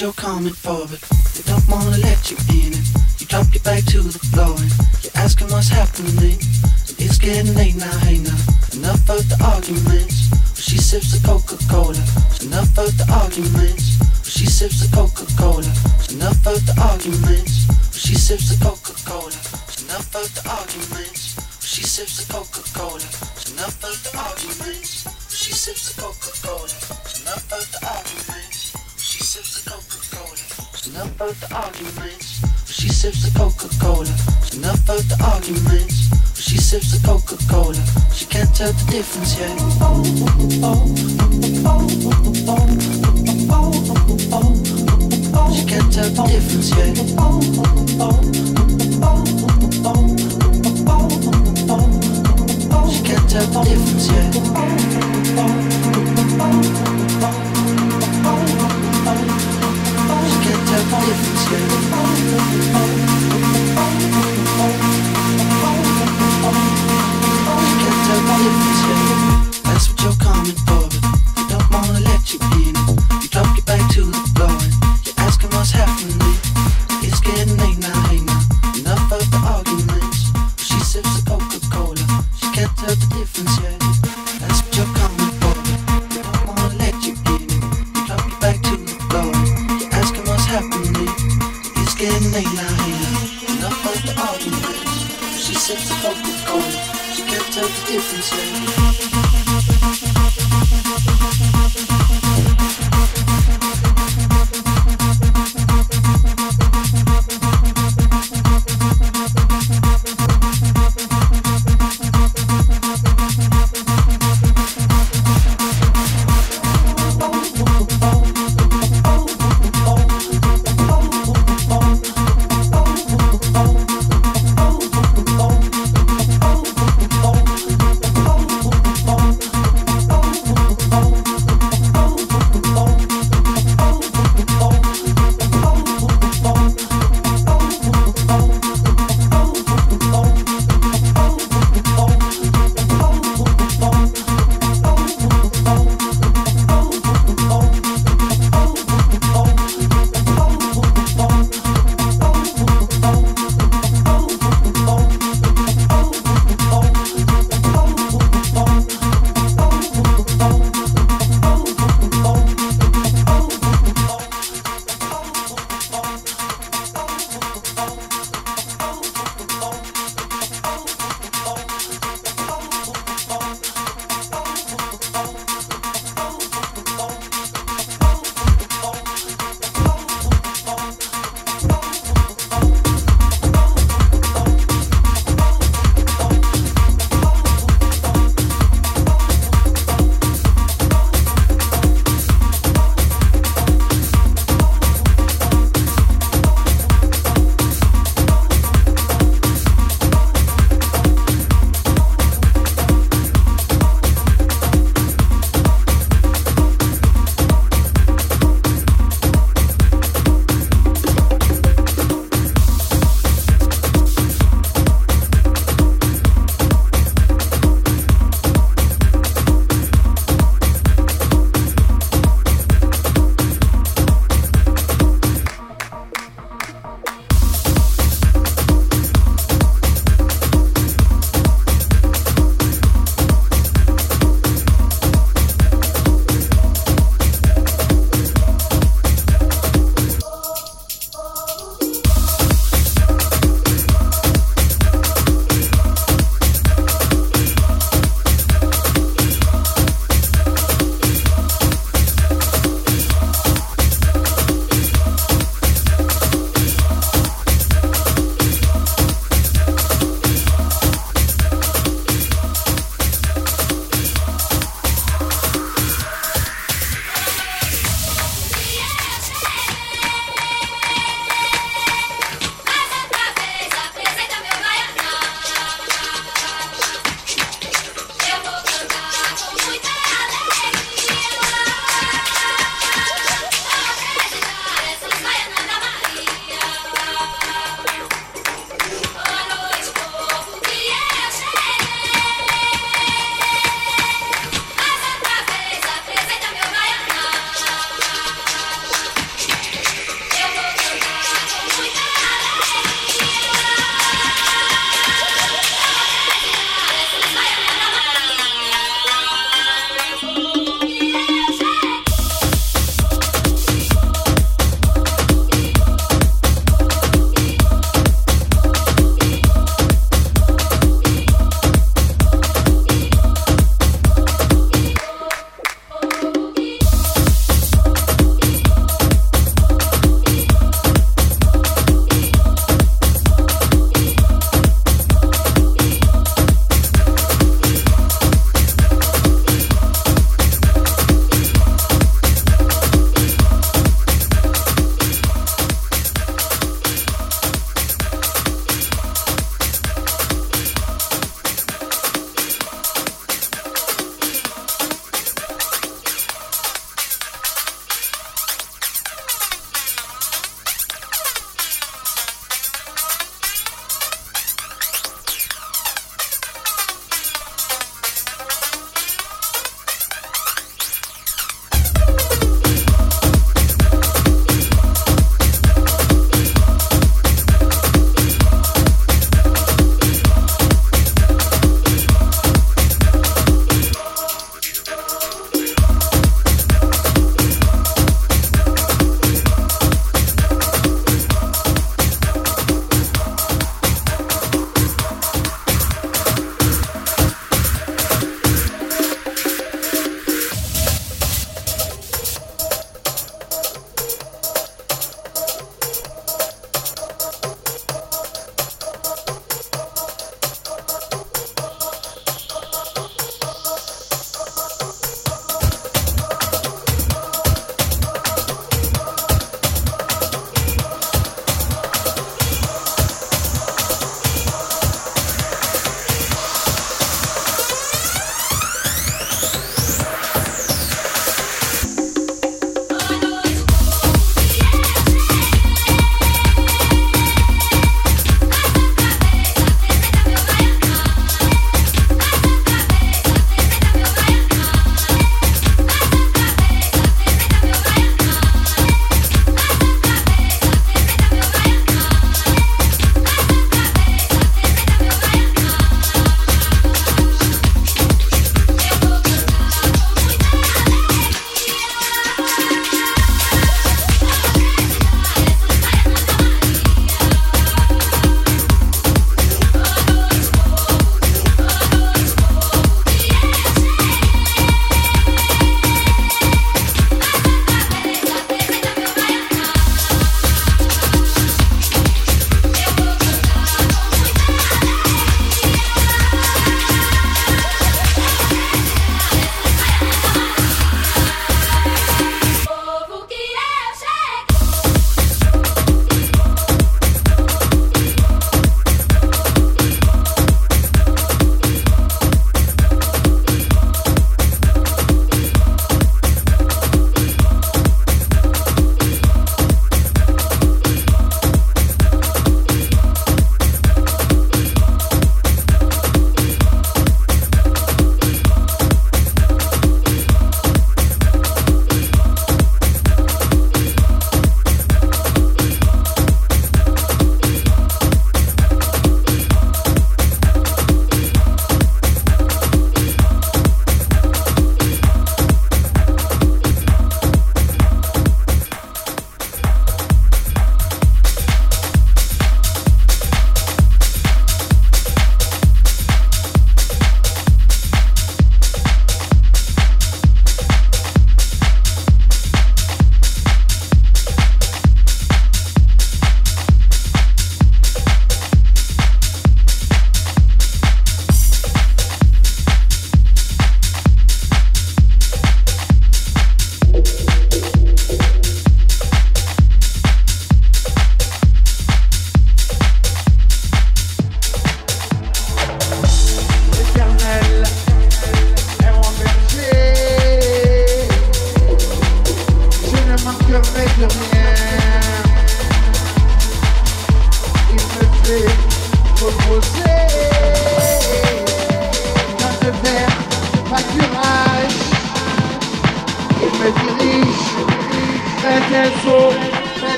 you're coming forward. They don't wanna let you in it. You drop your back to the floor and you're asking what's happening. And it's getting late now, hey now. Enough of the arguments. She sips the Coca-Cola. Enough of the arguments. She sips the Coca-Cola. Enough of the arguments. She sips the Coca-Cola. Enough of the arguments. tell the difference yet. Oh, oh, oh.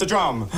It's a drum.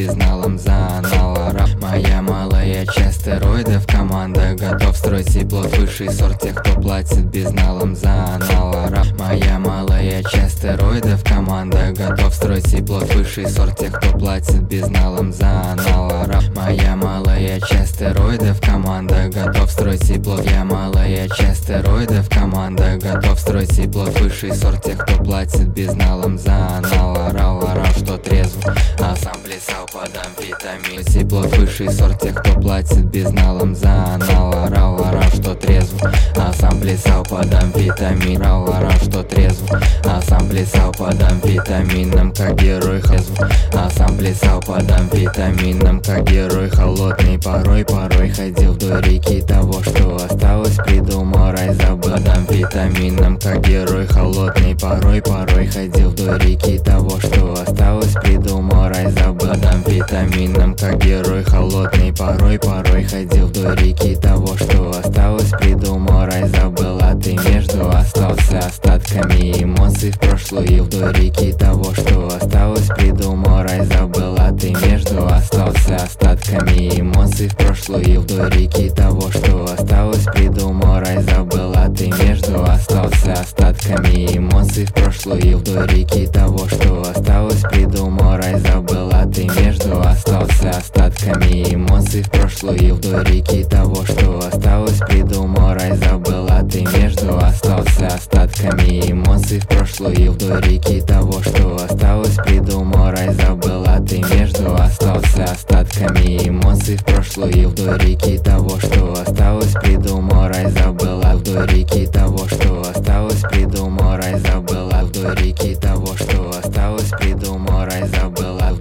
Безналом за аналора Моя малая часть стероидов. Команда готов строить сиплот Высший сорт тех, кто платит безналом за аналора Моя малая часть стероидов. Команда готов строить и Высший сорт тех, кто платит безналом за аналора Моя малая часть стероидов. Команда готов строить и плод Я малая часть стероидов. Команда готов строить и Высший сорт тех, кто платит безналом за аналора Что трезв А сам плясал под амфетамин Сиплот высший сорт тех, кто платит безналом за анал Орал, орал, что трезв А сам плясал под амфетамин орал, что трезв А сам плясал под амфетамином Как герой хазв А сам плясал под амфетамином Как герой холодный Порой, порой ходил вдоль реки. Того, что осталось, придумал рай Забыл под амфетамином Как герой холодный Порой, порой ходил вдоль реки. Того, что осталось, придумал рай Забыл под амфетамином Как герой холодный Порой, порой ходил вдоль реки. Того, что осталось, придумал рай Забыл, а ты между остался Остатками эмоций в прошлую Вдоль реки. Того, что осталось, придумал рай Забыл, а ты между остался Остатками эмоций в прошлую Вдоль реки. Того, что осталось, придумал рай Забыл, а ты между остался Остатками эмоций в прошлую Вдоль реки. Того, что осталось, придумал рай Забыл, а ты между остался Остатками эмоций в прошлую Вдоль реки того, что осталось, придумал рай Забыл, а ты между остался Остатками эмоций в прошлую Вдоль реки того, что осталось, придумал рай Забыл, а ты между остался Остатками эмоций в прошлую Вдоль реки того, что осталось, придумал рай Забыл, а вдоль реки того, что осталось, придумал рай Забыл, а вдоль реки того, что осталось, придумал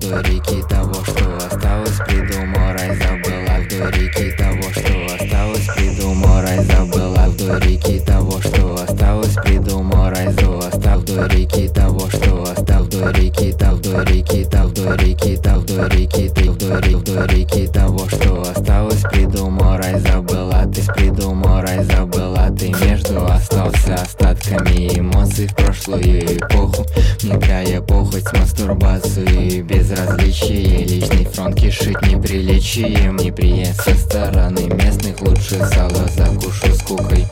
вдоль реки того, что осталось, придумал рай Забыл, а вдоль реки того, что осталось, придумал рай Забыл, а вдоль реки того, что осталось, придумал рай остав вдоль реки того, что остав вдоль реки, та вдоль реки, та вдоль реки, та вдоль реки, ты реки, вдоль реки. Того, что осталось, придумал рай Забыл, а ты придумал рай Забыл, а ты. Между остался остатками эмоций в прошлую эпоху. Внедряя похоть, мастурбацию и безразличие. Личный фронт кишит неприличием. Неприятно со стороны местных Лучше сало закушу скукой.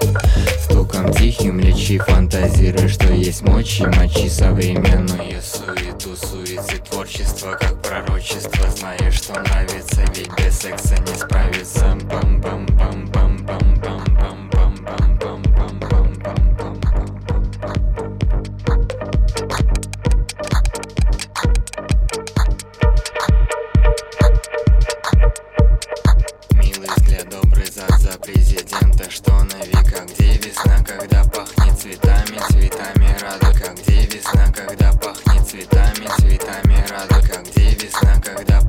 Стуком тихим лечи фантазируй, что есть мочи Мочи современную суету Суицид творчество, как пророчество. Знаешь, что нравится, ведь без секса не справиться пам пам пам пам пам пам пам пам пам пам пам пам пам пам Милый взгляд, добрый зад за президента. Что на века, где весна, когда пахнет цветами Цветами радуга, где весна, когда пахнет цветами Цветами радуга, где весна, когда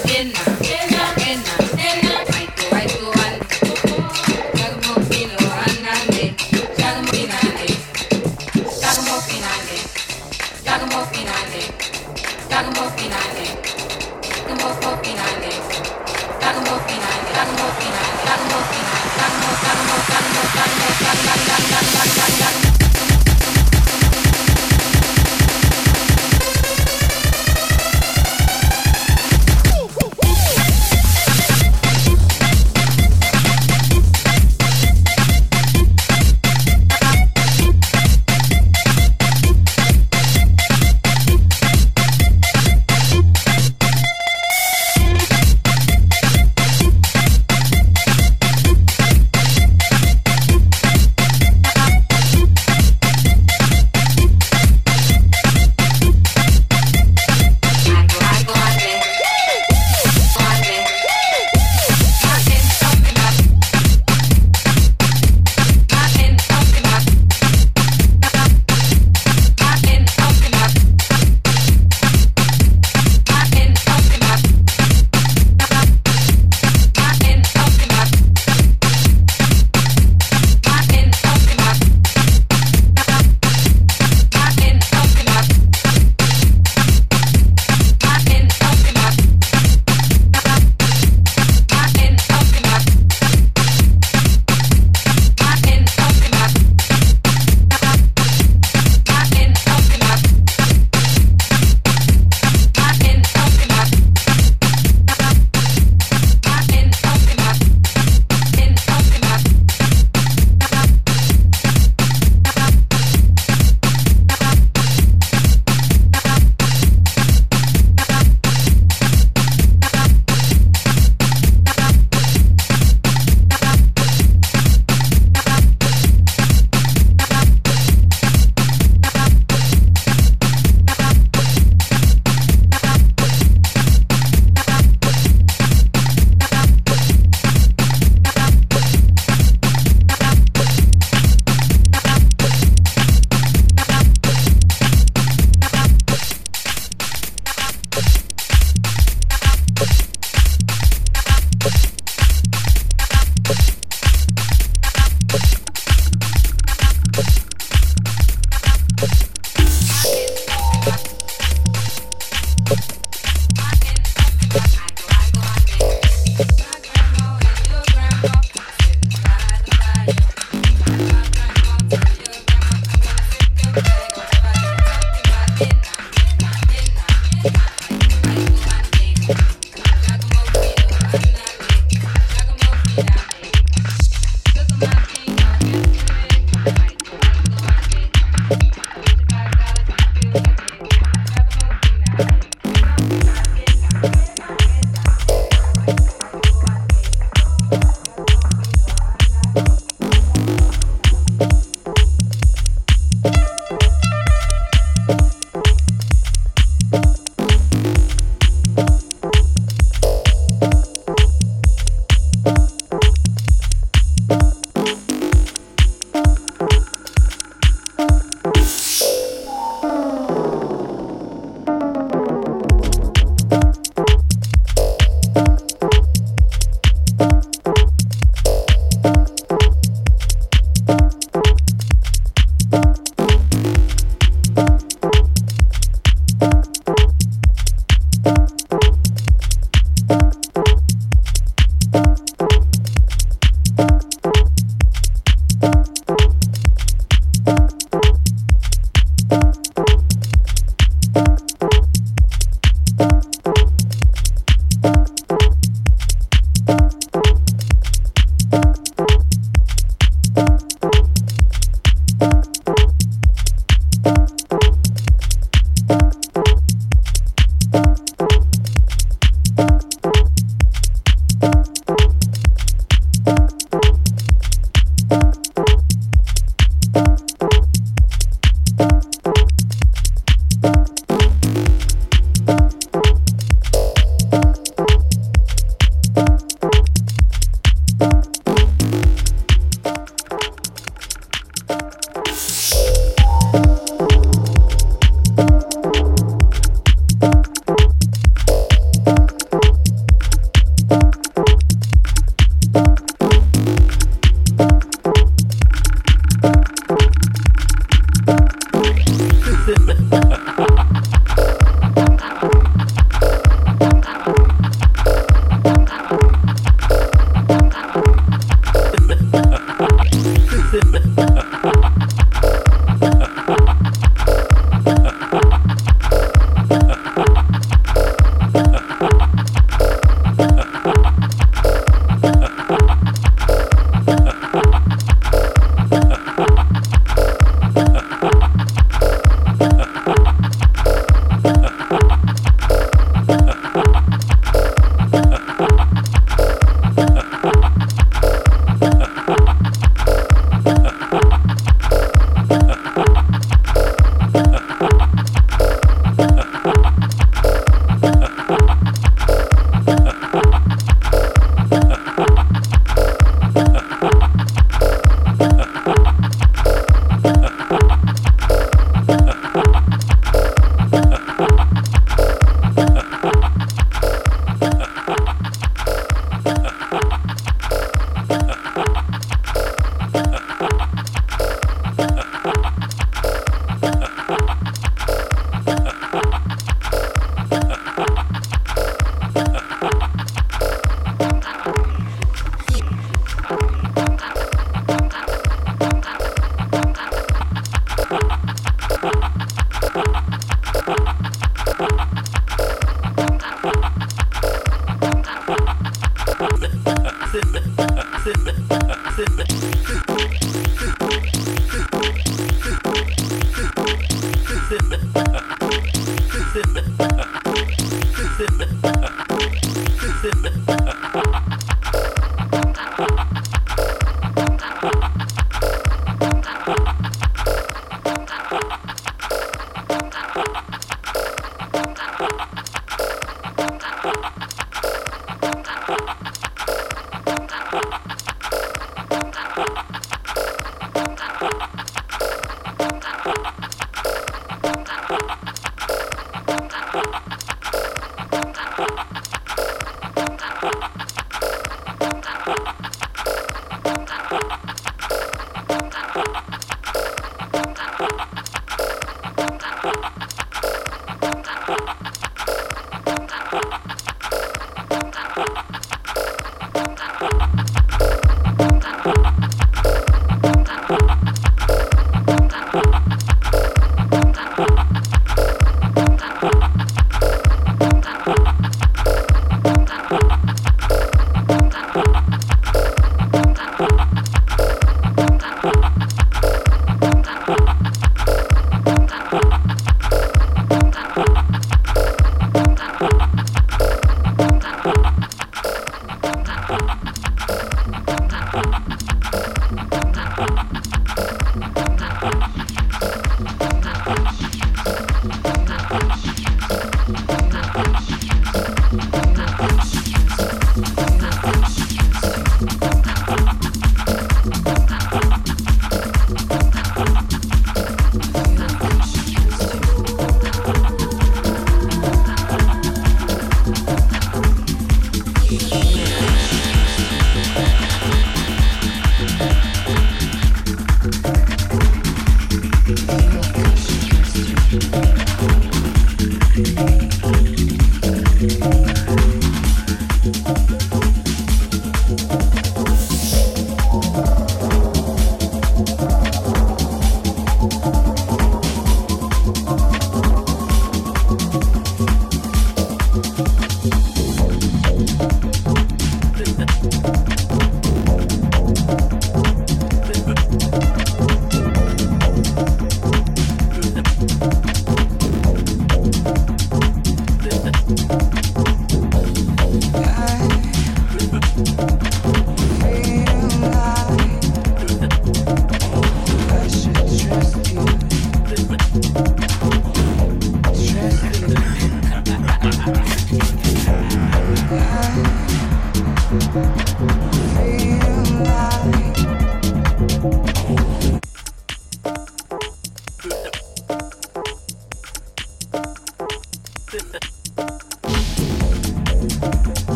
again now.